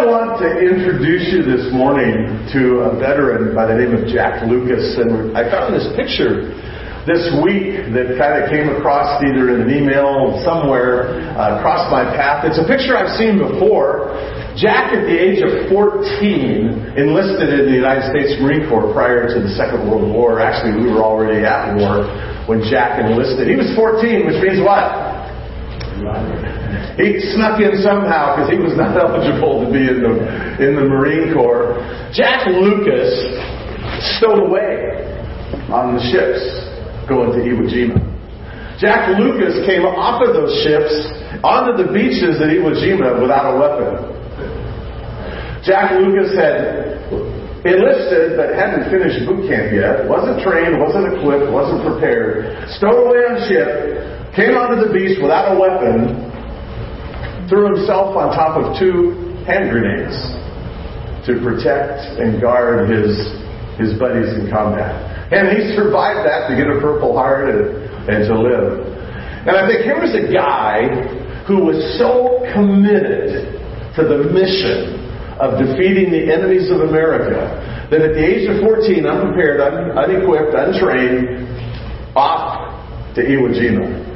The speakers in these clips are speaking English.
I want to introduce you this morning to a veteran by the name of Jack Lucas. And I found this picture this week that kind of came across either in an email somewhere, uh, across my path. It's a picture I've seen before. Jack, at the age of 14, enlisted in the United States Marine Corps prior to the Second World War. Actually, we were already at war when Jack enlisted. He was 14, which means what? He snuck in somehow because he was not eligible to be in the in the Marine Corps. Jack Lucas stowed away on the ships going to Iwo Jima. Jack Lucas came off of those ships onto the beaches at Iwo Jima without a weapon. Jack Lucas had enlisted but hadn't finished boot camp yet, wasn't trained, wasn't equipped, wasn't prepared, stowed away on ship, came onto the beach without a weapon, threw himself on top of two hand grenades to protect and guard his, his buddies in combat. And he survived that to get a Purple Heart and, and to live. And I think here was a guy who was so committed to the mission of defeating the enemies of America that at the age of 14, unprepared, un- unequipped, untrained, off to Iwo Jima.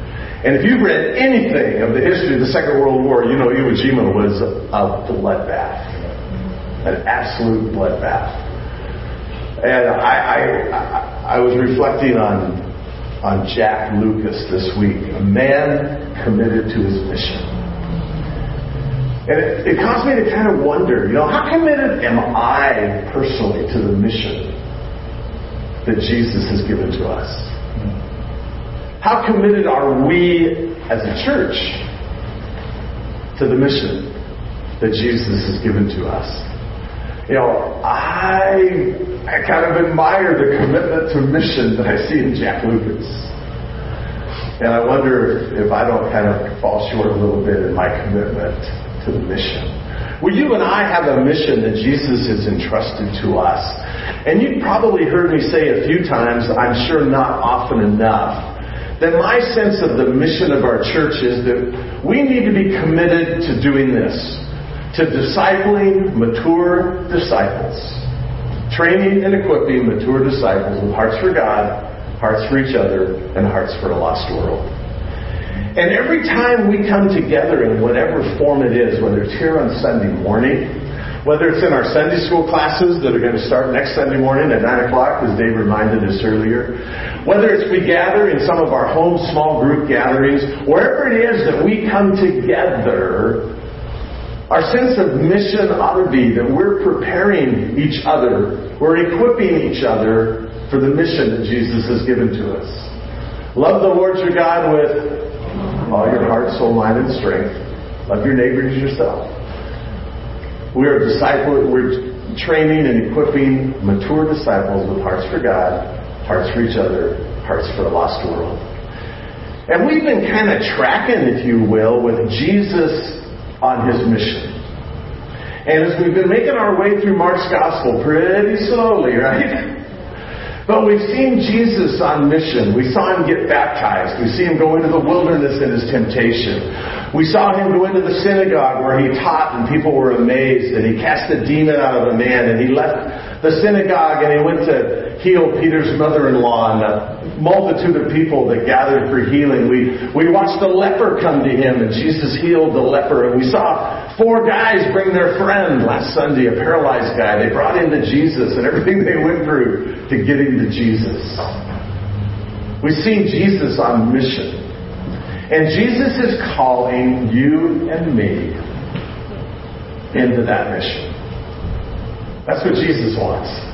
And if you've read anything of the history of the Second World War, you know Iwo Jima was a bloodbath. An absolute bloodbath. And I, I, I was reflecting on, on Jack Lucas this week, a man committed to his mission. And it, it caused me to kind of wonder, you know, how committed am I personally to the mission that Jesus has given to us? How committed are we as a church to the mission that Jesus has given to us? You know, I, I kind of admire the commitment to mission that I see in Jack Lucas. And I wonder if, if I don't kind of fall short a little bit in my commitment to the mission. Well, you and I have a mission that Jesus has entrusted to us. And you've probably heard me say a few times, I'm sure not often enough, that my sense of the mission of our church is that we need to be committed to doing this to discipling mature disciples, training and equipping mature disciples with hearts for God, hearts for each other, and hearts for a lost world. And every time we come together in whatever form it is, whether it's here on Sunday morning, whether it's in our Sunday school classes that are going to start next Sunday morning at 9 o'clock, as Dave reminded us earlier, whether it's we gather in some of our home small group gatherings, wherever it is that we come together, our sense of mission ought to be that we're preparing each other, we're equipping each other for the mission that Jesus has given to us. Love the Lord your God with all your heart, soul, mind, and strength. Love your neighbor as yourself. We are disciple, we're training and equipping mature disciples with hearts for God, hearts for each other, hearts for a lost world. And we've been kind of tracking, if you will, with Jesus on his mission. And as we've been making our way through Mark's gospel pretty slowly, right? But we've seen Jesus on mission. We saw him get baptized. We see him go into the wilderness in his temptation. We saw him go into the synagogue where he taught and people were amazed and he cast a demon out of a man and he left the synagogue and he went to heal Peter's mother-in-law and a multitude of people that gathered for healing. We, we watched a leper come to him and Jesus healed the leper and we saw four guys bring their friend last Sunday, a paralyzed guy. They brought him to Jesus and everything they went through to get him to Jesus. We've seen Jesus on mission. And Jesus is calling you and me into that mission. That's what Jesus wants.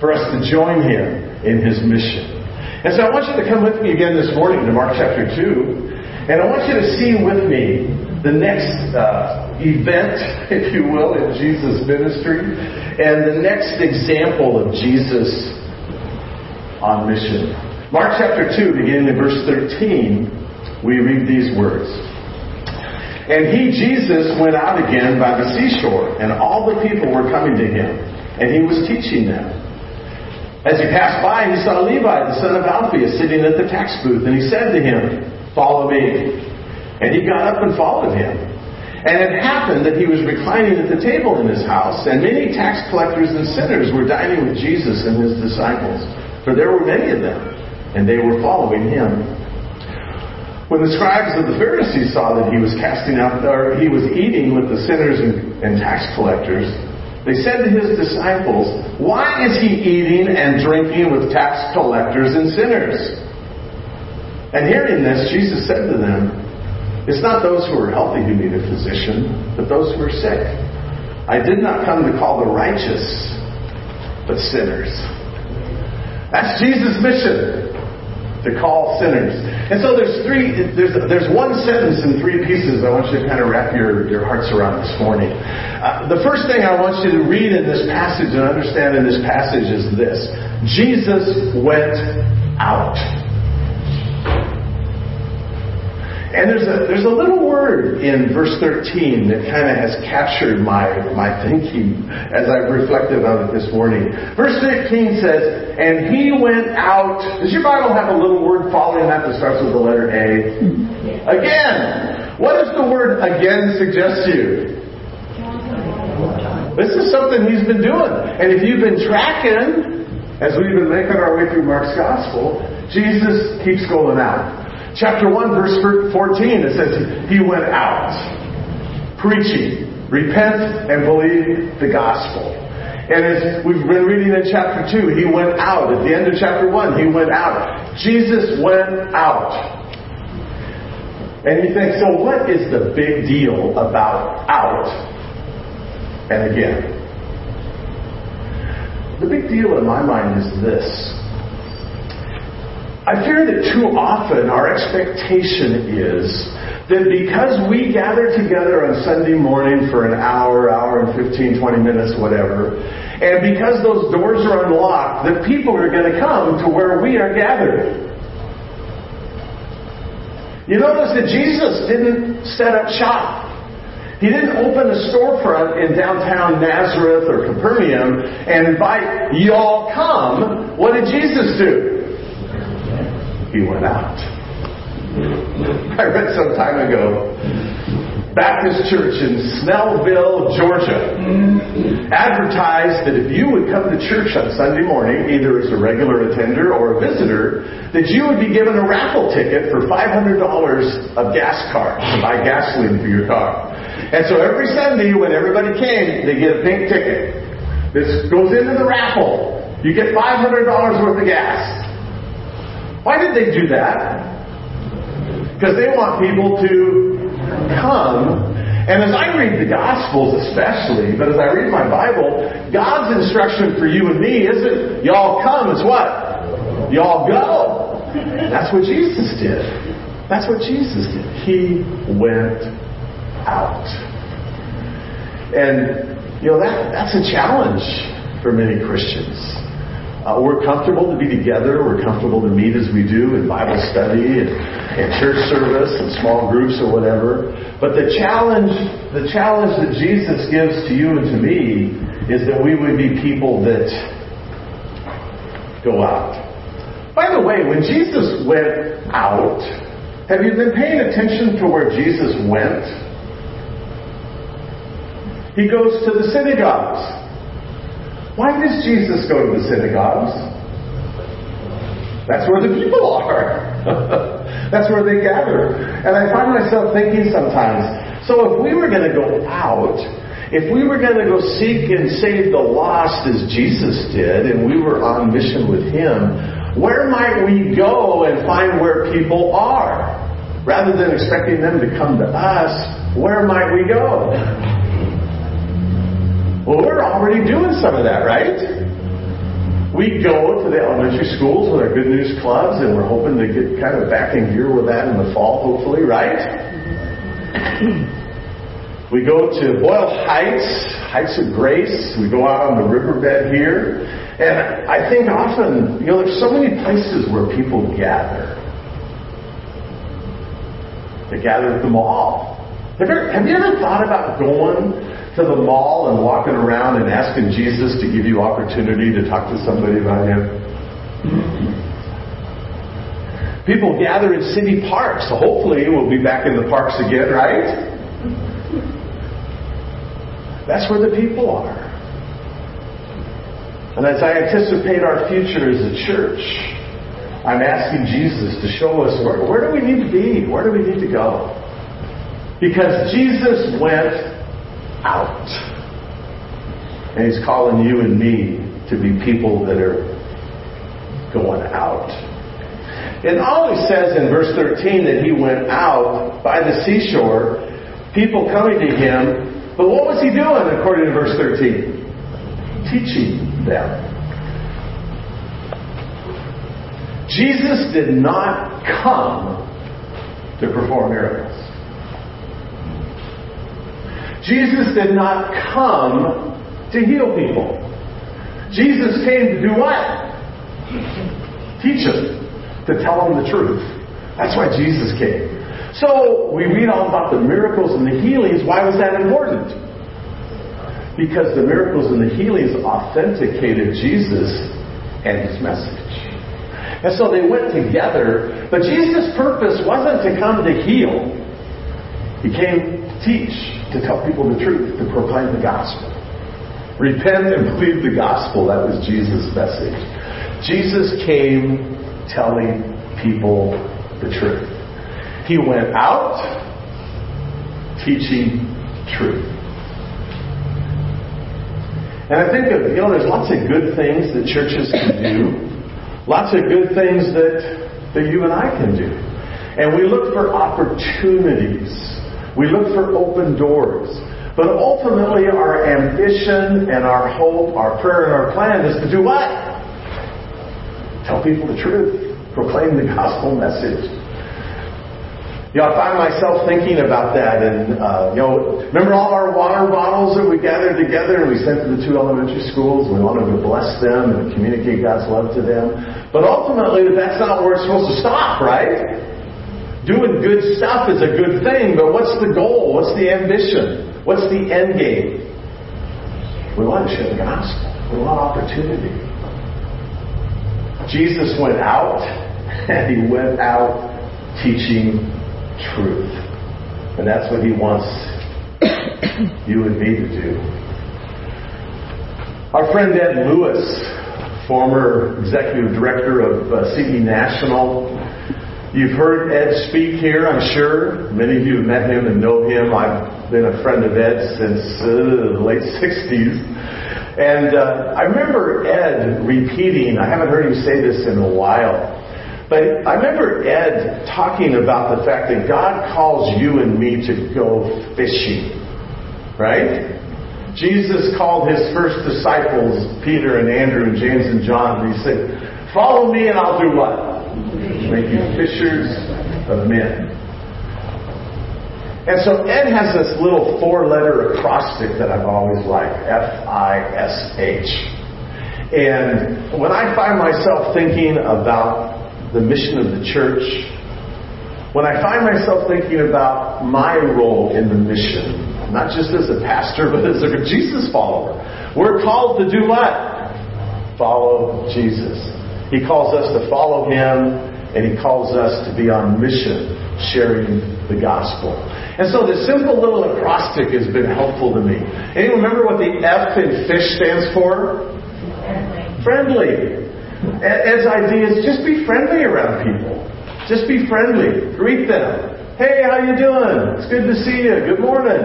For us to join him in his mission. And so I want you to come with me again this morning to Mark chapter 2. And I want you to see with me the next uh, event, if you will, in Jesus' ministry, and the next example of Jesus on mission. Mark chapter 2, beginning in verse 13, we read these words. And he, Jesus, went out again by the seashore, and all the people were coming to him, and he was teaching them. As he passed by, he saw Levi, the son of Alphaeus, sitting at the tax booth, and he said to him, Follow me. And he got up and followed him. And it happened that he was reclining at the table in his house, and many tax collectors and sinners were dining with Jesus and his disciples, for there were many of them, and they were following him. When the scribes of the Pharisees saw that he was casting out, or he was eating with the sinners and, and tax collectors, they said to his disciples, Why is he eating and drinking with tax collectors and sinners? And hearing this, Jesus said to them, it's not those who are healthy who need a physician, but those who are sick. I did not come to call the righteous, but sinners. That's Jesus' mission to call sinners. And so there's three, there's, there's one sentence in three pieces I want you to kind of wrap your, your hearts around this morning. Uh, the first thing I want you to read in this passage and understand in this passage is this Jesus went out. And there's a, there's a little word in verse 13 that kind of has captured my, my thinking as I've reflected on it this morning. Verse 13 says, And he went out. Does your Bible have a little word following that that starts with the letter A? Again. What does the word again suggest to you? This is something he's been doing. And if you've been tracking, as we've been making our way through Mark's Gospel, Jesus keeps going out. Chapter 1, verse 14, it says, He went out preaching, repent and believe the gospel. And as we've been reading in chapter 2, He went out. At the end of chapter 1, He went out. Jesus went out. And you think, so what is the big deal about out and again? The big deal in my mind is this I fear that too often our expectation is that because we gather together on Sunday morning for an hour, hour and 15, 20 minutes, whatever, and because those doors are unlocked, that people are going to come to where we are gathered. You notice that Jesus didn't set up shop. He didn't open a storefront in downtown Nazareth or Capernaum and invite y'all come. What did Jesus do? He went out. I read some time ago Baptist Church in Snellville, Georgia, advertised that if you would come to church on Sunday morning, either as a regular attender or a visitor, that you would be given a raffle ticket for $500 of gas card to buy gasoline for your car. And so every Sunday when everybody came, they get a pink ticket. This goes into the raffle. You get $500 worth of gas. Why did they do that? Because they want people to come. And as I read the Gospels especially, but as I read my Bible, God's instruction for you and me isn't y'all come, it's what? Y'all go. That's what Jesus did. That's what Jesus did. He went out. And, you know, that, that's a challenge for many Christians. Uh, we're comfortable to be together. We're comfortable to meet as we do in Bible study and, and church service and small groups or whatever. But the challenge, the challenge that Jesus gives to you and to me is that we would be people that go out. By the way, when Jesus went out, have you been paying attention to where Jesus went? He goes to the synagogues. Why does Jesus go to the synagogues? That's where the people are. That's where they gather. And I find myself thinking sometimes, so if we were going to go out, if we were going to go seek and save the lost as Jesus did, and we were on mission with Him, where might we go and find where people are? Rather than expecting them to come to us, where might we go? Well, we're already doing some of that, right? We go to the elementary schools with our Good News clubs, and we're hoping to get kind of back in gear with that in the fall, hopefully, right? We go to Boyle Heights, Heights of Grace. We go out on the riverbed here. And I think often, you know, there's so many places where people gather. They gather at the mall. Have you, ever, have you ever thought about going to the mall and walking around and asking Jesus to give you opportunity to talk to somebody about Him? People gather in city parks, so hopefully we'll be back in the parks again, right? That's where the people are. And as I anticipate our future as a church, I'm asking Jesus to show us where, where do we need to be? Where do we need to go? Because Jesus went out. And He's calling you and me to be people that are going out. It always says in verse 13 that He went out by the seashore, people coming to Him. But what was He doing according to verse 13? Teaching them. Jesus did not come to perform miracles. Jesus did not come to heal people. Jesus came to do what? Teach them, to tell them the truth. That's why Jesus came. So we read all about the miracles and the healings. Why was that important? Because the miracles and the healings authenticated Jesus and his message. And so they went together, but Jesus' purpose wasn't to come to heal. He came to teach, to tell people the truth, to proclaim the gospel. Repent and believe the gospel. That was Jesus' message. Jesus came telling people the truth. He went out teaching truth. And I think of, you know, there's lots of good things that churches can do. Lots of good things that, that you and I can do. And we look for opportunities. We look for open doors. But ultimately, our ambition and our hope, our prayer and our plan is to do what? Tell people the truth. Proclaim the gospel message. You know, I find myself thinking about that, and uh, you know, remember all our water bottles that we gathered together and we sent to the two elementary schools. We wanted to bless them and communicate God's love to them. But ultimately, that's not where it's supposed to stop, right? Doing good stuff is a good thing, but what's the goal? What's the ambition? What's the end game? We want to share the gospel. We want opportunity. Jesus went out, and he went out teaching truth. And that's what he wants you and me to do. Our friend Ed Lewis, former executive director of uh, CE National, you've heard Ed speak here, I'm sure. Many of you have met him and know him. I've been a friend of Ed since uh, the late 60s. And uh, I remember Ed repeating, I haven't heard him say this in a while, but I remember Ed talking about the fact that God calls you and me to go fishing. Right? Jesus called his first disciples, Peter and Andrew and James and John, and he said, Follow me and I'll do what? Make you fishers of men. And so Ed has this little four letter acrostic that I've always liked F I S H. And when I find myself thinking about the mission of the church, when I find myself thinking about my role in the mission, not just as a pastor, but as a Jesus follower, we're called to do what? Follow Jesus. He calls us to follow Him, and He calls us to be on mission, sharing the gospel. And so this simple little acrostic has been helpful to me. Anyone remember what the F in fish stands for? Friendly. Friendly. Ed's idea is just be friendly around people. Just be friendly. Greet them. Hey, how you doing? It's good to see you. Good morning.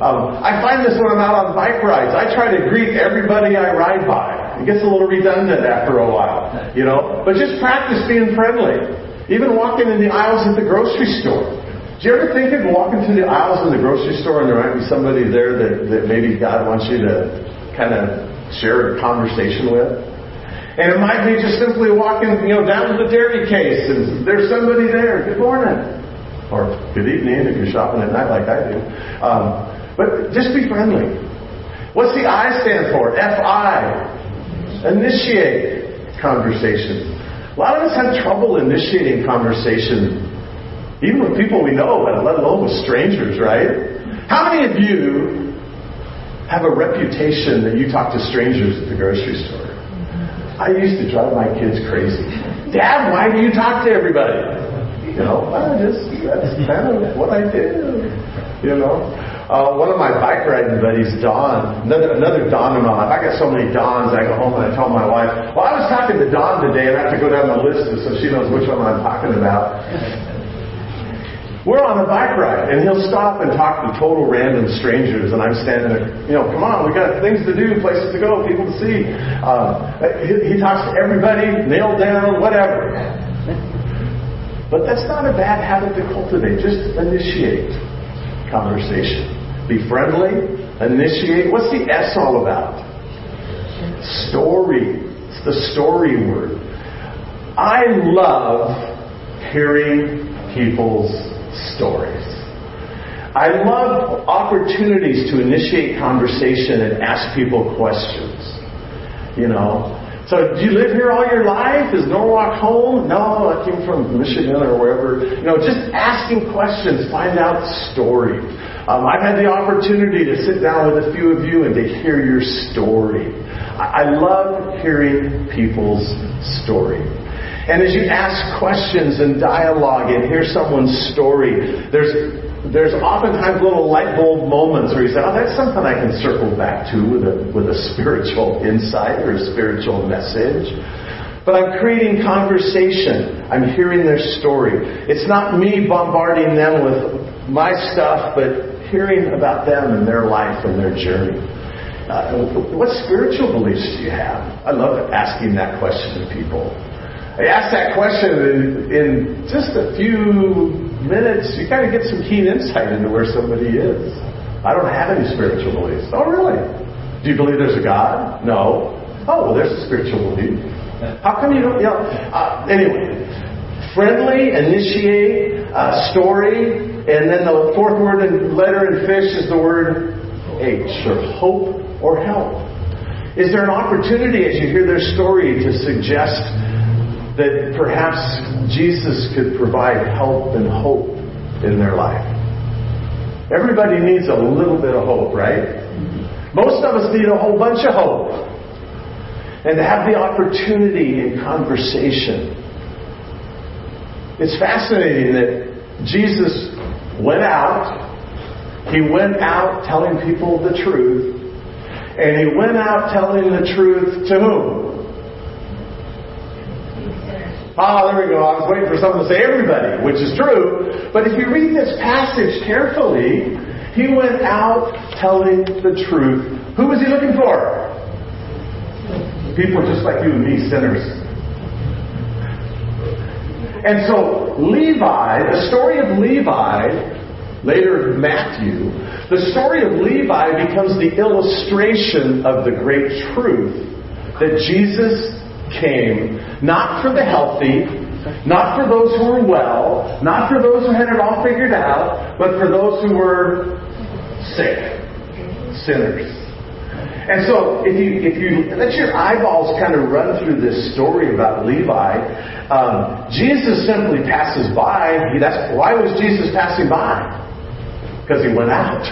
Um, I find this when I'm out on bike rides. I try to greet everybody I ride by. It gets a little redundant after a while, you know. But just practice being friendly. Even walking in the aisles at the grocery store. Do you ever think of walking through the aisles in the grocery store and there might be somebody there that, that maybe God wants you to kind of share a conversation with? And it might be just simply walking, you know, down to the dairy case and there's somebody there. Good morning. Or good evening if you're shopping at night like I do. Um, but just be friendly. What's the I stand for? F-I. Initiate conversation. A lot of us have trouble initiating conversation, even with people we know, but let alone with strangers, right? How many of you have a reputation that you talk to strangers at the grocery store? I used to drive my kids crazy. Dad, why do you talk to everybody? You know, I just that's kind of what I do. You know, Uh, one of my bike riding buddies, Don, another, another Don in my life. I got so many Dons. I go home and I tell my wife, "Well, I was talking to Don today, and I have to go down the list so she knows which one I'm talking about." We're on a bike ride, and he'll stop and talk to total random strangers, and I'm standing there, you know, come on, we got things to do, places to go, people to see. Uh, he, he talks to everybody, nailed down, whatever. But that's not a bad habit to cultivate. Just initiate conversation. Be friendly. Initiate. What's the S all about? Story. It's the story word. I love hearing people's stories. I love opportunities to initiate conversation and ask people questions. You know, so do you live here all your life? Is Norwalk home? No, I came from Michigan or wherever. You know, just asking questions, find out stories. Um, I've had the opportunity to sit down with a few of you and to hear your story. I, I love hearing people's story. And as you ask questions and dialogue and hear someone's story, there's there's oftentimes little light bulb moments where you say, "Oh, that's something I can circle back to with a with a spiritual insight or a spiritual message." But I'm creating conversation. I'm hearing their story. It's not me bombarding them with my stuff, but hearing about them and their life and their journey. Uh, what spiritual beliefs do you have? I love asking that question to people. I ask that question in, in just a few minutes, you kind of get some keen insight into where somebody is. I don't have any spiritual beliefs. Oh, really? Do you believe there's a God? No. Oh, well, there's a spiritual belief. How come you don't? You know, uh, anyway, friendly, initiate, uh, story, and then the fourth word in letter in fish is the word H, or hope or help. Is there an opportunity as you hear their story to suggest that perhaps Jesus could provide help and hope in their life? Everybody needs a little bit of hope, right? Most of us need a whole bunch of hope. And to have the opportunity in conversation. It's fascinating that Jesus went out. He went out telling people the truth. And he went out telling the truth to whom? Ah, there we go. I was waiting for someone to say everybody, which is true. But if you read this passage carefully, he went out telling the truth. Who was he looking for? People just like you and me, sinners. And so Levi, the story of Levi, later Matthew, the story of Levi becomes the illustration of the great truth that Jesus came not for the healthy, not for those who were well, not for those who had it all figured out, but for those who were sick, sinners. And so, if you if you let your eyeballs kind of run through this story about Levi, um, Jesus simply passes by. He, that's why was Jesus passing by? Because he went out.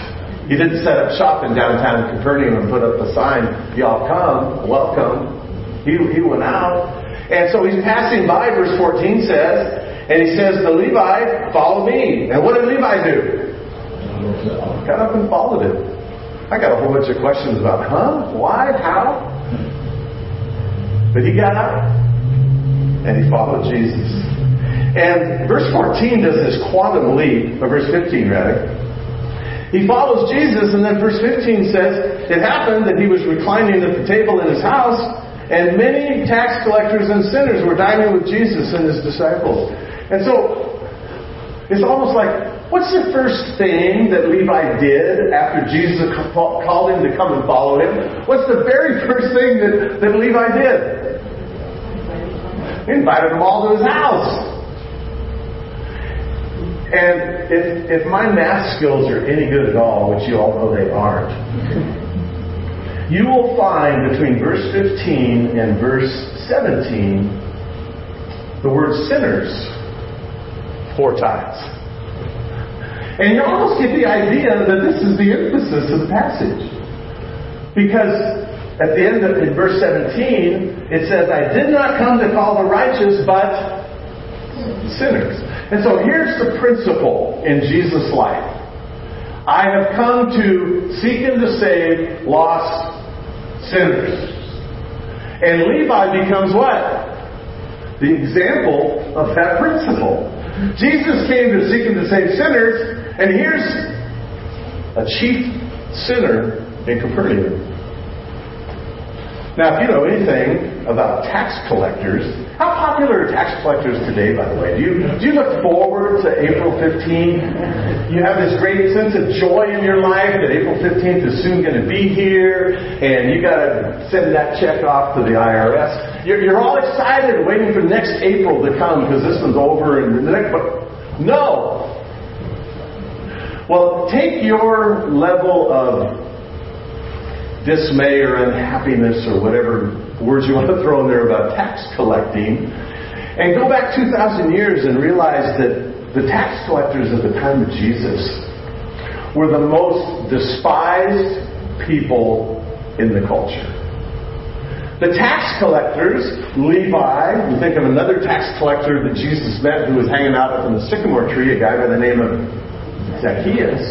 He didn't set up shop in downtown Capernaum and put up a sign, "Y'all come, welcome." He he went out, and so he's passing by. Verse 14 says, and he says to Levi, "Follow me." And what did Levi do? Got up and followed him. I got a whole bunch of questions about, huh? Why? How? But he got up and he followed Jesus. And verse 14 does this quantum leap, or verse 15 rather. He follows Jesus, and then verse 15 says, It happened that he was reclining at the table in his house, and many tax collectors and sinners were dining with Jesus and his disciples. And so, it's almost like What's the first thing that Levi did after Jesus called him to come and follow him? What's the very first thing that, that Levi did? He invited them all to his house. And if, if my math skills are any good at all, which you all know they aren't, you will find between verse 15 and verse 17 the word sinners four times. And you almost get the idea that this is the emphasis of the passage. Because at the end of in verse 17, it says, I did not come to call the righteous, but sinners. And so here's the principle in Jesus' life. I have come to seek and to save lost sinners. And Levi becomes what? The example of that principle. Jesus came to seek and to save sinners, and here's a chief sinner in Capernaum. Now, if you know anything about tax collectors, how popular are tax collectors today, by the way? Do you, do you look forward to April 15th? You have this great sense of joy in your life that April 15th is soon going to be here, and you got to send that check off to the IRS. You're, you're all excited, waiting for next April to come because this one's over, and the next. But no. Well, take your level of dismay or unhappiness or whatever words you want to throw in there about tax collecting and go back 2,000 years and realize that the tax collectors at the time of Jesus were the most despised people in the culture. The tax collectors, Levi, we think of another tax collector that Jesus met who was hanging out up in the sycamore tree, a guy by the name of Zacchaeus.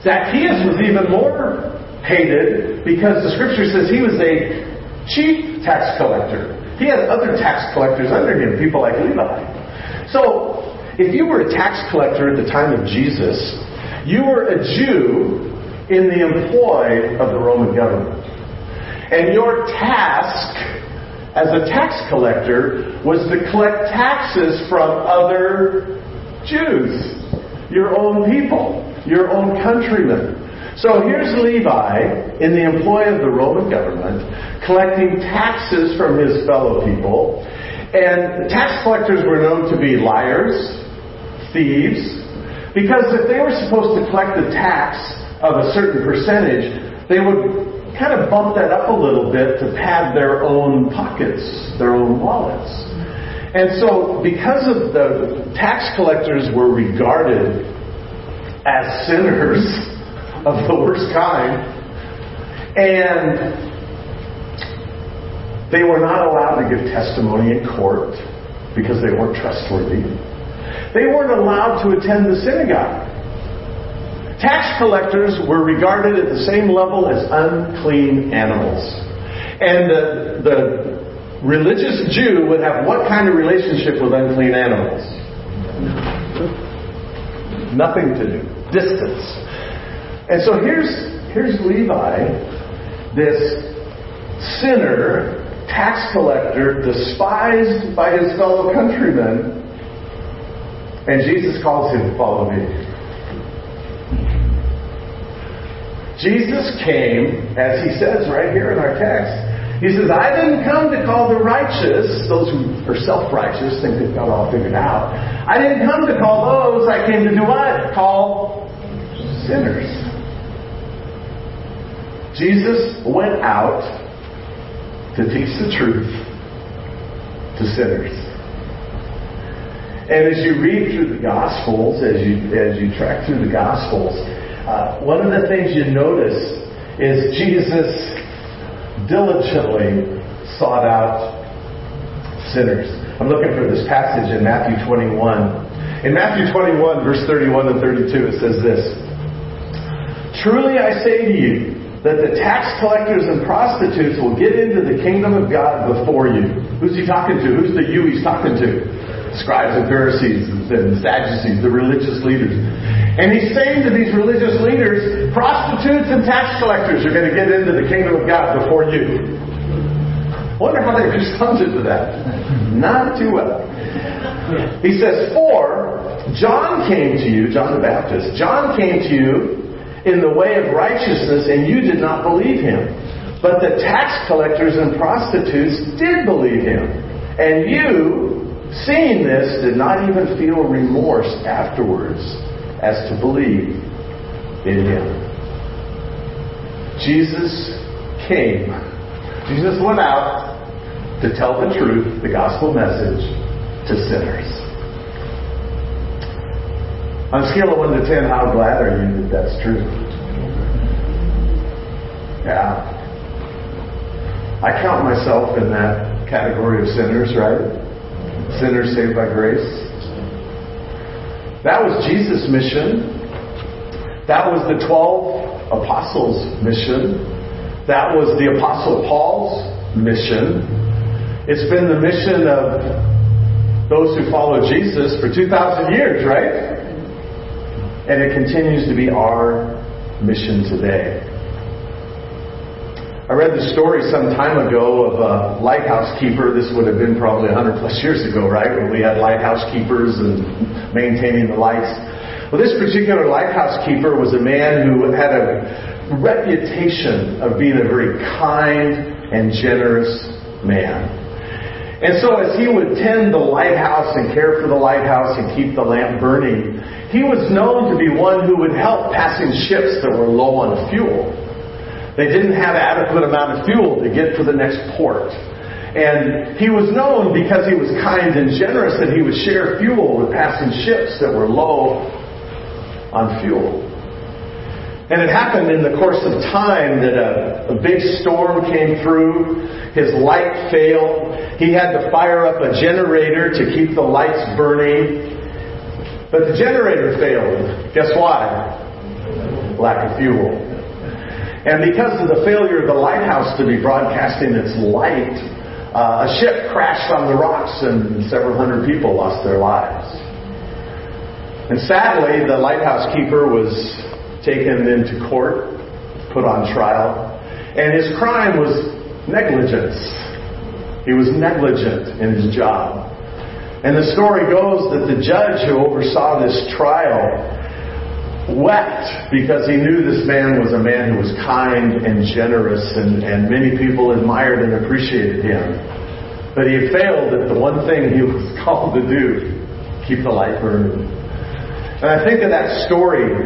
Zacchaeus was even more hated because the scripture says he was a chief tax collector. He had other tax collectors under him, people like Levi. So, if you were a tax collector at the time of Jesus, you were a Jew in the employ of the Roman government. And your task as a tax collector was to collect taxes from other Jews, your own people, your own countrymen. So here's Levi in the employ of the Roman government, collecting taxes from his fellow people. And tax collectors were known to be liars, thieves, because if they were supposed to collect the tax of a certain percentage, they would kind of bump that up a little bit to pad their own pockets, their own wallets. And so, because of the tax collectors were regarded as sinners, of the worst kind. And they were not allowed to give testimony in court because they weren't trustworthy. They weren't allowed to attend the synagogue. Tax collectors were regarded at the same level as unclean animals. And the, the religious Jew would have what kind of relationship with unclean animals? Nothing to do. Distance. And so here's, here's Levi, this sinner, tax collector, despised by his fellow countrymen, and Jesus calls him, Follow me. Jesus came, as he says right here in our text, he says, I didn't come to call the righteous, those who are self righteous, think they've got all figured out. I didn't come to call those, I came to do what? Call sinners. Jesus went out to teach the truth to sinners. And as you read through the Gospels, as you as you track through the Gospels, uh, one of the things you notice is Jesus diligently sought out sinners. I'm looking for this passage in Matthew 21. In Matthew 21, verse 31 and 32, it says this Truly I say to you, that the tax collectors and prostitutes will get into the kingdom of God before you. Who's he talking to? Who's the you he's talking to? Scribes and Pharisees and Sadducees, the religious leaders. And he's saying to these religious leaders, prostitutes and tax collectors are going to get into the kingdom of God before you. Wonder how they responded to that. Not too well. He says, For John came to you, John the Baptist, John came to you in the way of righteousness, and you did not believe him. But the tax collectors and prostitutes did believe him. And you, seeing this, did not even feel remorse afterwards as to believe in him. Jesus came. Jesus went out to tell the truth, the gospel message, to sinners. On a scale of 1 to 10, how glad are you that that's true? Yeah. I count myself in that category of sinners, right? Sinners saved by grace. That was Jesus' mission. That was the 12 apostles' mission. That was the apostle Paul's mission. It's been the mission of those who follow Jesus for 2,000 years, right? And it continues to be our mission today. I read the story some time ago of a lighthouse keeper. This would have been probably 100 plus years ago, right? When we had lighthouse keepers and maintaining the lights. Well, this particular lighthouse keeper was a man who had a reputation of being a very kind and generous man. And so as he would tend the lighthouse and care for the lighthouse and keep the lamp burning, he was known to be one who would help passing ships that were low on fuel. They didn't have adequate amount of fuel to get to the next port. And he was known because he was kind and generous that he would share fuel with passing ships that were low on fuel. And it happened in the course of time that a, a, big storm came through. His light failed. He had to fire up a generator to keep the lights burning. But the generator failed. Guess why? Lack of fuel. And because of the failure of the lighthouse to be broadcasting its light, uh, a ship crashed on the rocks and several hundred people lost their lives. And sadly, the lighthouse keeper was taken into court, put on trial, and his crime was negligence. He was negligent in his job. And the story goes that the judge who oversaw this trial wept because he knew this man was a man who was kind and generous and, and many people admired and appreciated him. But he failed at the one thing he was called to do, keep the light burning. And I think of that story,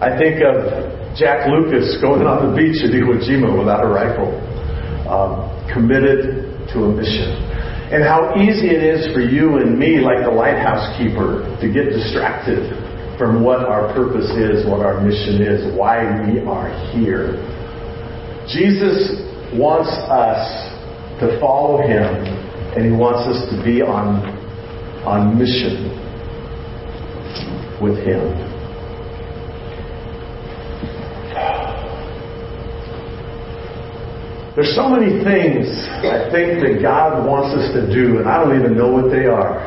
I think of Jack Lucas going on the beach at Iwo Jima without a rifle, um, committed to a mission. And how easy it is for you and me, like the lighthouse keeper, to get distracted from what our purpose is, what our mission is, why we are here. Jesus wants us to follow him, and he wants us to be on, on mission with him. There's so many things I think that God wants us to do, and I don't even know what they are.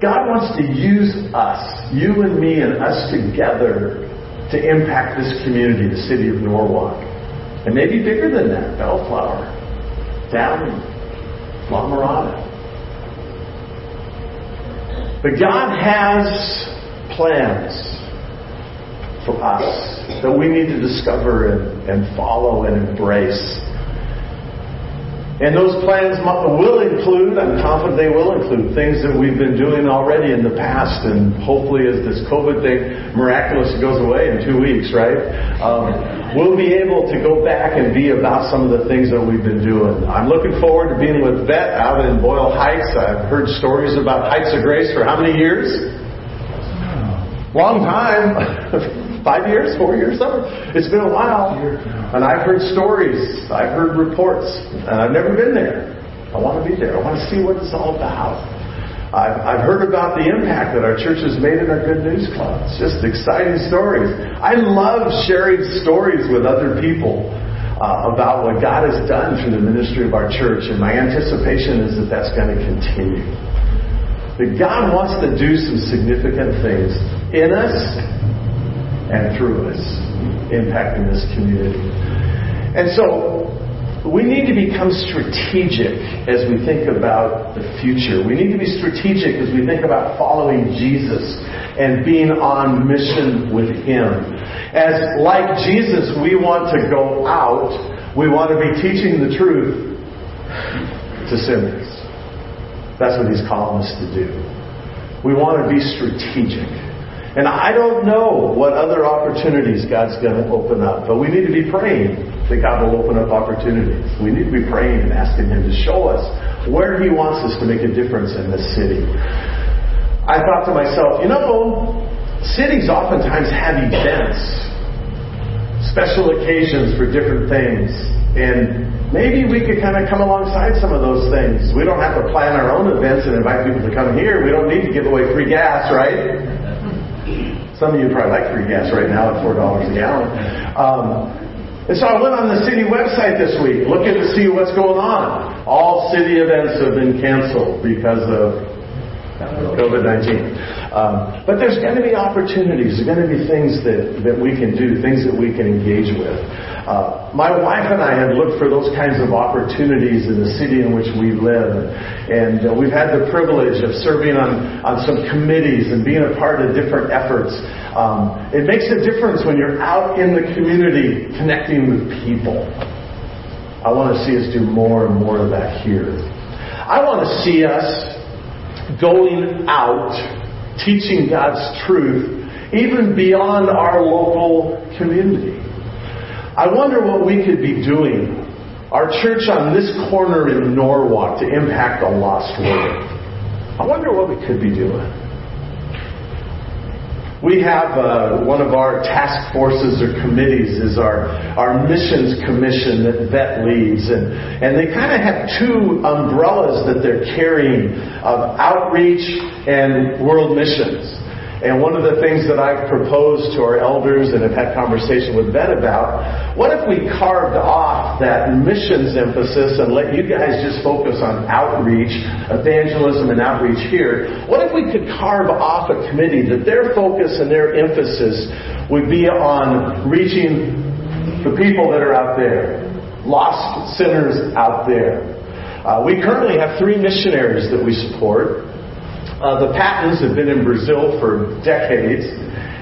God wants to use us, you and me and us together, to impact this community, the city of Norwalk. And maybe bigger than that, Bellflower, Downey, La Mirada. But God has plans for us that we need to discover and, and follow and embrace. And those plans will include, I'm confident they will include, things that we've been doing already in the past. And hopefully, as this COVID thing miraculously goes away in two weeks, right? Um, we'll be able to go back and be about some of the things that we've been doing. I'm looking forward to being with Vet out in Boyle Heights. I've heard stories about Heights of Grace for how many years? Long time. five years, four years, something. It's been a while. And I've heard stories, I've heard reports, and I've never been there. I want to be there. I want to see what it's all about. I've, I've heard about the impact that our church has made in our Good News Club. It's just exciting stories. I love sharing stories with other people uh, about what God has done through the ministry of our church, and my anticipation is that that's going to continue. That God wants to do some significant things in us and through us, impacting this community. And so we need to become strategic as we think about the future. We need to be strategic as we think about following Jesus and being on mission with Him. As like Jesus, we want to go out, we want to be teaching the truth to sinners. That's what He's calling us to do. We want to be strategic. And I don't know what other opportunities God's going to open up, but we need to be praying that God will open up opportunities. We need to be praying and asking Him to show us where He wants us to make a difference in this city. I thought to myself, you know, cities oftentimes have events, special occasions for different things, and maybe we could kind of come alongside some of those things. We don't have to plan our own events and invite people to come here. We don't need to give away free gas, right? Some of you probably like free gas right now at $4 a gallon. Um, and so I went on the city website this week, looking to see what's going on. All city events have been canceled because of COVID-19. Um, but there's going to be opportunities. There's going to be things that, that we can do, things that we can engage with. Uh, my wife and I have looked for those kinds of opportunities in the city in which we live. And uh, we've had the privilege of serving on, on some committees and being a part of different efforts. Um, it makes a difference when you're out in the community connecting with people. I want to see us do more and more of that here. I want to see us going out teaching God's truth even beyond our local community. I wonder what we could be doing, our church on this corner in Norwalk, to impact a lost world. I wonder what we could be doing. We have uh, one of our task forces or committees is our, our missions commission that Vet leads. And, and they kind of have two umbrellas that they're carrying of outreach and world missions. And one of the things that I've proposed to our elders and have had conversation with Ben about, what if we carved off that missions emphasis and let you guys just focus on outreach, evangelism and outreach here? What if we could carve off a committee that their focus and their emphasis would be on reaching the people that are out there, lost sinners out there? Uh, we currently have three missionaries that we support. Uh, the Pattons have been in Brazil for decades,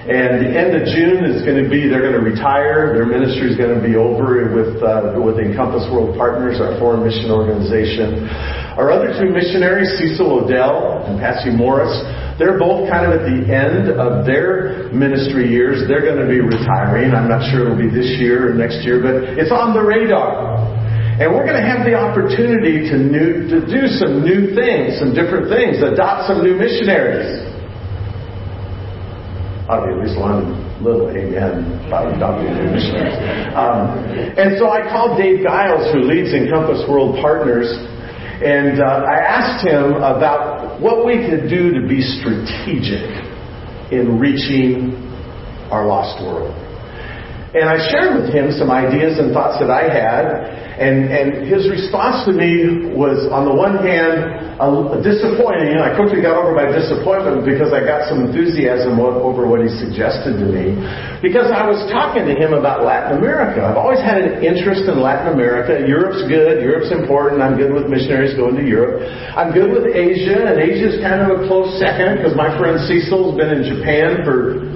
and the end of June is going to be they're going to retire. Their ministry is going to be over with uh, with Encompass World Partners, our foreign mission organization. Our other two missionaries, Cecil Odell and Patsy Morris, they're both kind of at the end of their ministry years. They're going to be retiring. I'm not sure it'll be this year or next year, but it's on the radar. And we're going to have the opportunity to, new, to do some new things, some different things, adopt some new missionaries. To be at least one little amen about adopting new missionaries. Um, and so I called Dave Guiles, who leads Encompass World Partners, and uh, I asked him about what we could do to be strategic in reaching our lost world. And I shared with him some ideas and thoughts that I had, and, and his response to me was, on the one hand, disappointing. And I quickly got over my disappointment because I got some enthusiasm over what he suggested to me. Because I was talking to him about Latin America. I've always had an interest in Latin America. Europe's good. Europe's important. I'm good with missionaries going to Europe. I'm good with Asia, and Asia's kind of a close second because my friend Cecil's been in Japan for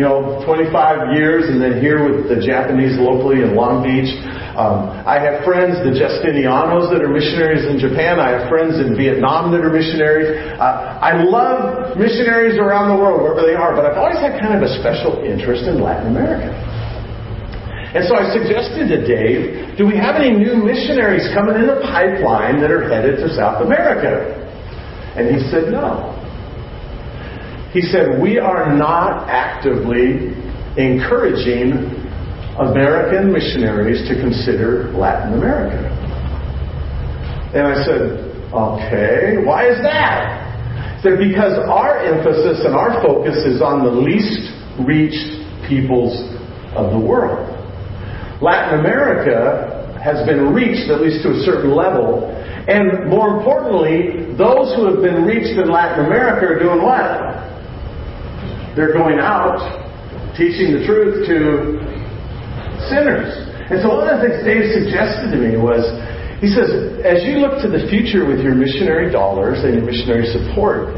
you know, 25 years and then here with the Japanese locally in Long Beach. Um, I have friends, the Justinianos that are missionaries in Japan. I have friends in Vietnam that are missionaries. Uh, I love missionaries around the world, wherever they are, but I've always had kind of a special interest in Latin America. And so I suggested to Dave, do we have any new missionaries coming in the pipeline that are headed to South America? And he said, no. He said, We are not actively encouraging American missionaries to consider Latin America. And I said, Okay, why is that? He said, Because our emphasis and our focus is on the least reached peoples of the world. Latin America has been reached, at least to a certain level, and more importantly, those who have been reached in Latin America are doing what? They're going out teaching the truth to sinners. And so one of the things Dave suggested to me was, he says, as you look to the future with your missionary dollars and your missionary support,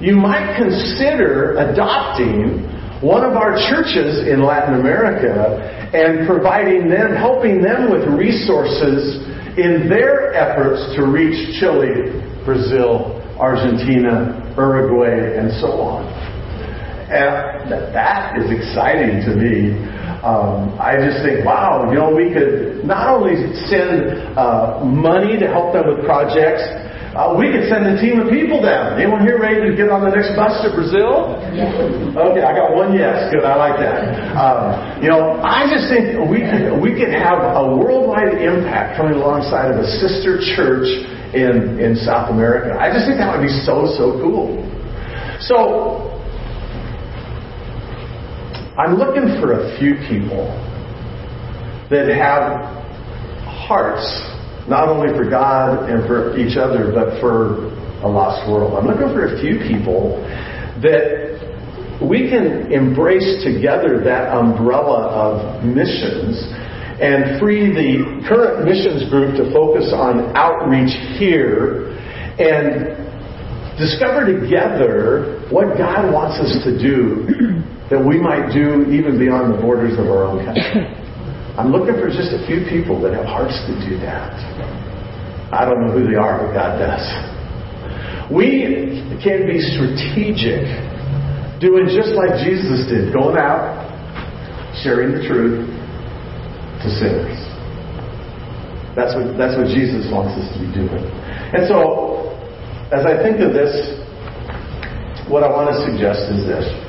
you might consider adopting one of our churches in Latin America and providing them, helping them with resources in their efforts to reach Chile, Brazil, Argentina, Uruguay, and so on. And that is exciting to me. Um, I just think, wow, you know, we could not only send uh, money to help them with projects, uh, we could send a team of people down. Anyone here ready to get on the next bus to Brazil? Okay, I got one yes. Good, I like that. Um, you know, I just think we could we could have a worldwide impact coming alongside of a sister church in in South America. I just think that would be so so cool. So I'm looking for a few people that have hearts not only for God and for each other, but for a lost world. I'm looking for a few people that we can embrace together that umbrella of missions and free the current missions group to focus on outreach here and discover together what God wants us to do that we might do even beyond the borders of our own country. I'm looking for just a few people that have hearts to do that. I don't know who they are, but God does. We can be strategic, doing just like Jesus did, going out, sharing the truth to sinners. That's what, that's what Jesus wants us to be doing. And so, as I think of this, what I want to suggest is this.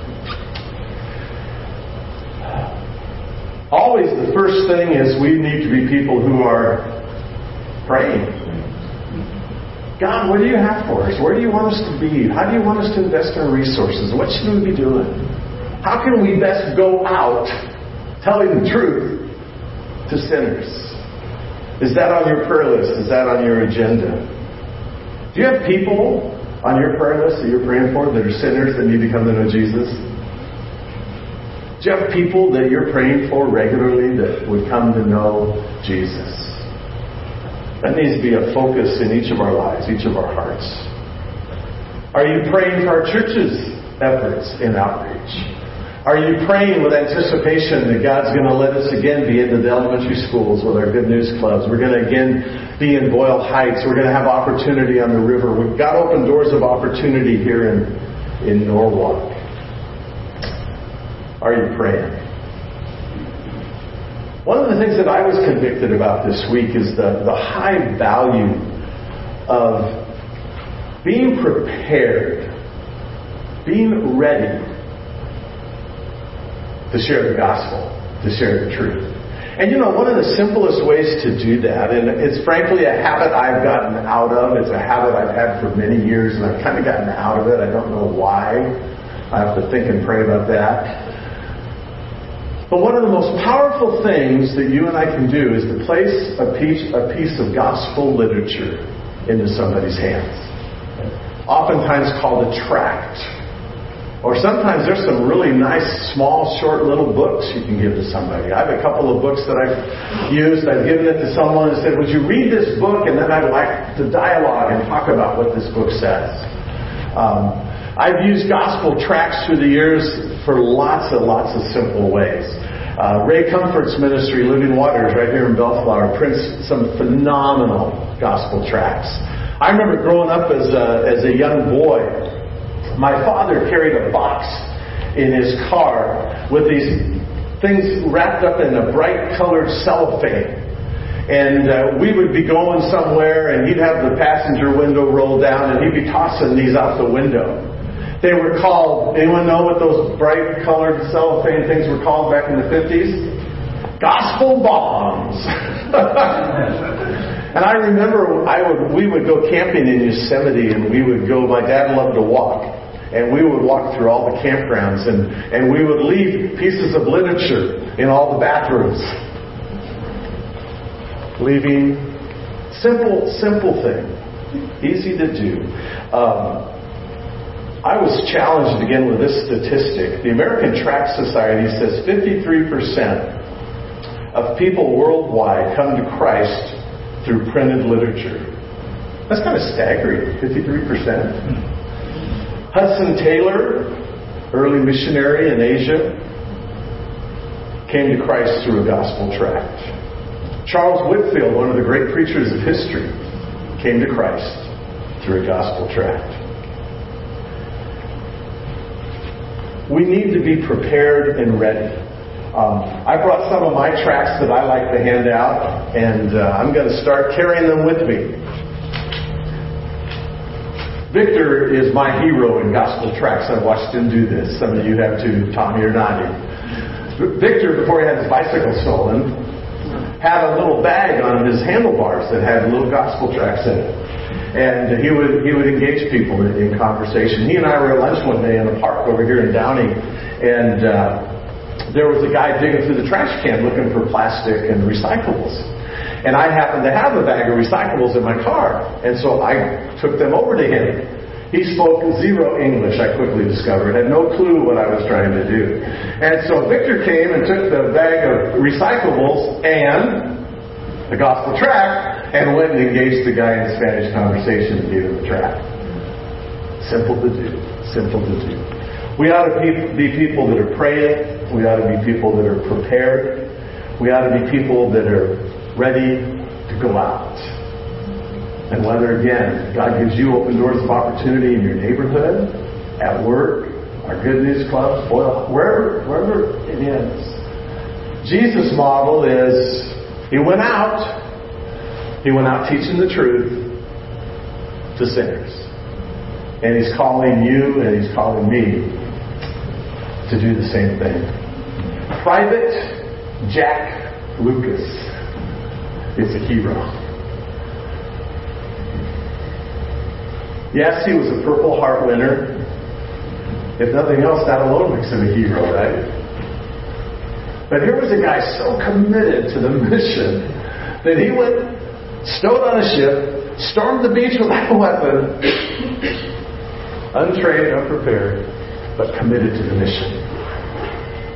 Always the first thing is we need to be people who are praying. God, what do you have for us? Where do you want us to be? How do you want us to invest our resources? What should we be doing? How can we best go out telling the truth to sinners? Is that on your prayer list? Is that on your agenda? Do you have people on your prayer list that you're praying for that are sinners that need to come to know Jesus? Do you have people that you're praying for regularly that would come to know Jesus? That needs to be a focus in each of our lives, each of our hearts. Are you praying for our church's efforts in outreach? Are you praying with anticipation that God's going to let us again be into the elementary schools with our good news clubs? We're going to again be in Boyle Heights. We're going to have opportunity on the river. We've got open doors of opportunity here in, in Norwalk. Are you praying? One of the things that I was convicted about this week is the, the high value of being prepared, being ready to share the gospel, to share the truth. And you know, one of the simplest ways to do that, and it's frankly a habit I've gotten out of, it's a habit I've had for many years, and I've kind of gotten out of it. I don't know why. I have to think and pray about that. But one of the most powerful things that you and I can do is to place a piece, a piece of gospel literature into somebody's hands. Oftentimes called a tract. Or sometimes there's some really nice, small, short little books you can give to somebody. I have a couple of books that I've used. I've given it to someone and said, Would you read this book? And then I'd like to dialogue and talk about what this book says. Um, I've used gospel tracts through the years for lots and lots of simple ways. Uh, Ray Comfort's ministry, Living Waters, right here in Bellflower, prints some phenomenal gospel tracts. I remember growing up as a, as a young boy, my father carried a box in his car with these things wrapped up in a bright colored cellophane. And uh, we would be going somewhere, and he'd have the passenger window rolled down, and he'd be tossing these out the window. They were called, anyone know what those bright colored cellophane things were called back in the 50s? Gospel bombs. and I remember I would, we would go camping in Yosemite and we would go, my dad loved to walk. And we would walk through all the campgrounds and, and we would leave pieces of literature in all the bathrooms. Leaving simple, simple thing. Easy to do. Um, I was challenged again with this statistic. The American Tract Society says 53% of people worldwide come to Christ through printed literature. That's kind of staggering, 53%. Hudson Taylor, early missionary in Asia, came to Christ through a gospel tract. Charles Whitfield, one of the great preachers of history, came to Christ through a gospel tract. We need to be prepared and ready. Um, I brought some of my tracts that I like to hand out, and uh, I'm going to start carrying them with me. Victor is my hero in gospel tracts. I've watched him do this. Some of you have too. Tommy nodding. Victor, before he had his bicycle stolen, had a little bag on his handlebars that had little gospel tracts in it and he would he would engage people in, in, conversation. He and I were at lunch one day in a park over here in Downey, and uh, there was a guy digging through the trash can looking for plastic and recyclables. And I happened to have a bag of recyclables in my car. And so I took them over to him. He spoke zero English, I quickly discovered, had no clue what I was trying to do. And so Victor came and took the bag of recyclables and the gospel tract and went and engaged the guy in a Spanish conversation and gave him the tract. Simple to do. Simple to do. We ought to be people that are praying. We ought to be people that are prepared. We ought to be people that are ready to go out. And whether, again, God gives you open doors of opportunity in your neighborhood, at work, our good news clubs, wherever, wherever it is. Jesus' model is he went out. He went out teaching the truth to sinners. And he's calling you and he's calling me to do the same thing. Private Jack Lucas is a hero. Yes, he was a Purple Heart winner. If nothing else, that alone makes him a hero, right? But here was a guy so committed to the mission that he went, stowed on a ship, stormed the beach without a weapon, untrained, unprepared, but committed to the mission.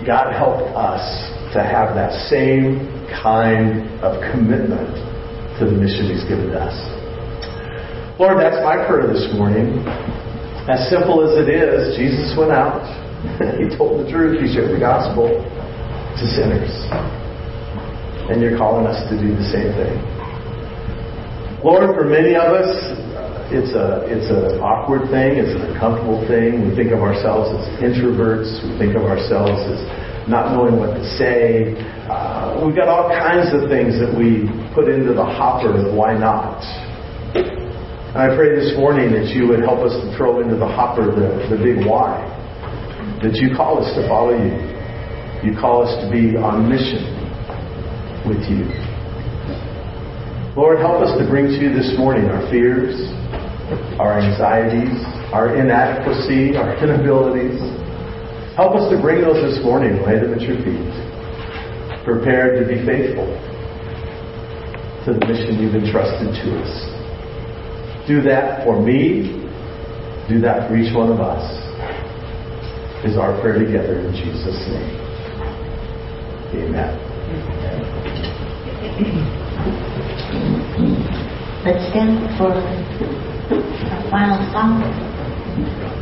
God helped us to have that same kind of commitment to the mission He's given us. Lord, that's my prayer this morning. As simple as it is, Jesus went out. he told the truth. He shared the gospel to sinners. And you're calling us to do the same thing. Lord, for many of us, it's a it's an awkward thing, it's an uncomfortable thing. We think of ourselves as introverts, we think of ourselves as not knowing what to say. Uh, we've got all kinds of things that we put into the hopper of why not. And I pray this morning that you would help us to throw into the hopper the, the big why. That you call us to follow you. You call us to be on mission with you. Lord, help us to bring to you this morning our fears, our anxieties, our inadequacy, our inabilities. Help us to bring those this morning, lay them at your feet, prepared to be faithful to the mission you've entrusted to us. Do that for me. Do that for each one of us. Is our prayer together in Jesus' name. Amen. Let's stand for our final song.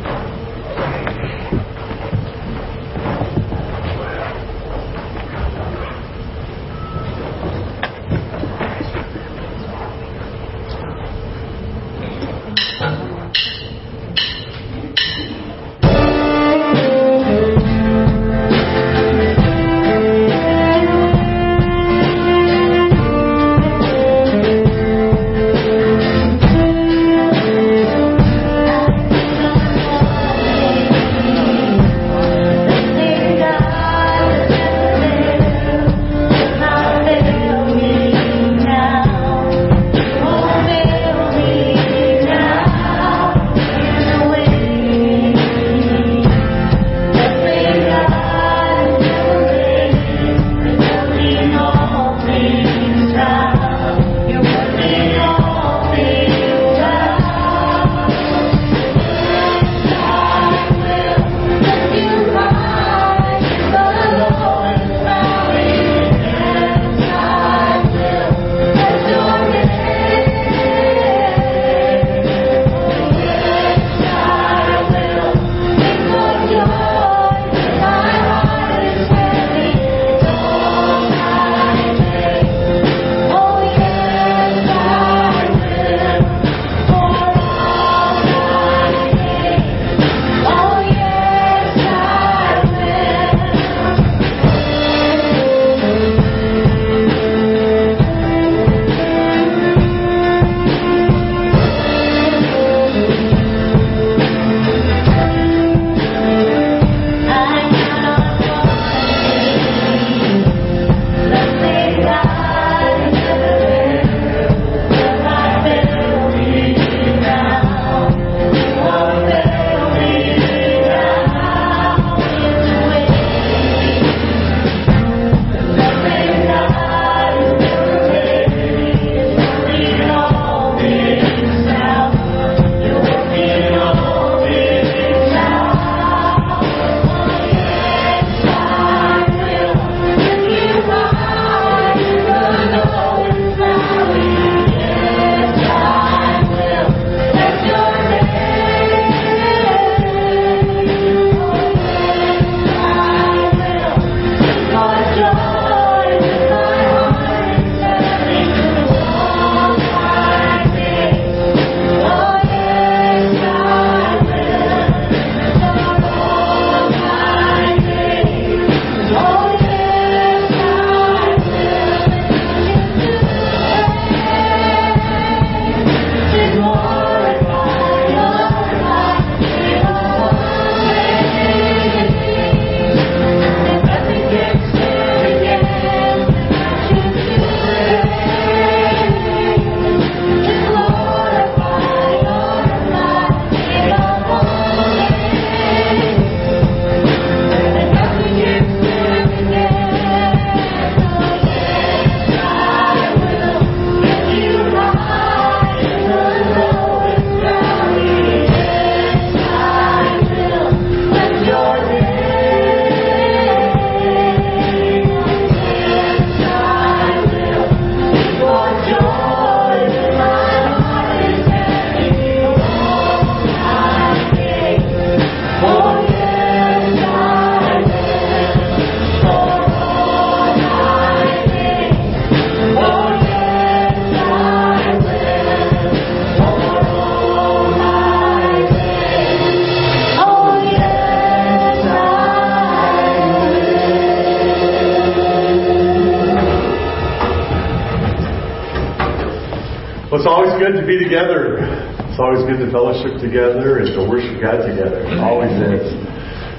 It's always good to be together. It's always good to fellowship together and to worship God together. It always is.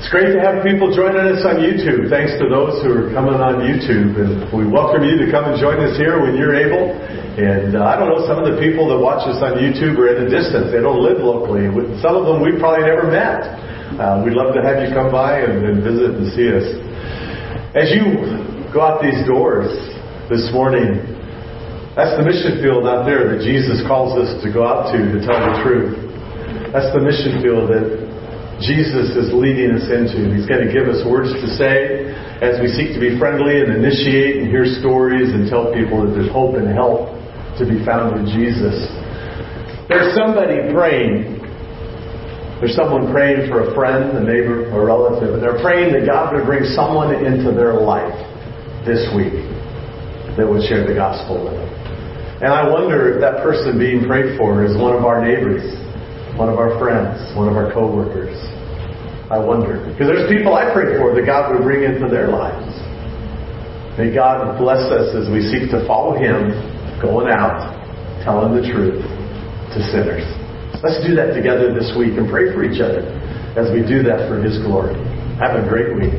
It's great to have people joining us on YouTube. Thanks to those who are coming on YouTube. And we welcome you to come and join us here when you're able. And uh, I don't know, some of the people that watch us on YouTube are at a distance. They don't live locally. Some of them we probably never met. Uh, we'd love to have you come by and, and visit and see us. As you go out these doors this morning, that's the mission field out there that Jesus calls us to go out to to tell the truth. That's the mission field that Jesus is leading us into. He's going to give us words to say as we seek to be friendly and initiate and hear stories and tell people that there's hope and help to be found in Jesus. There's somebody praying. There's someone praying for a friend, a neighbor, a relative, and they're praying that God would bring someone into their life this week that would share the gospel with them. And I wonder if that person being prayed for is one of our neighbors, one of our friends, one of our coworkers. I wonder. Because there's people I pray for that God would bring into their lives. May God bless us as we seek to follow Him, going out, telling the truth to sinners. Let's do that together this week and pray for each other as we do that for His glory. Have a great week.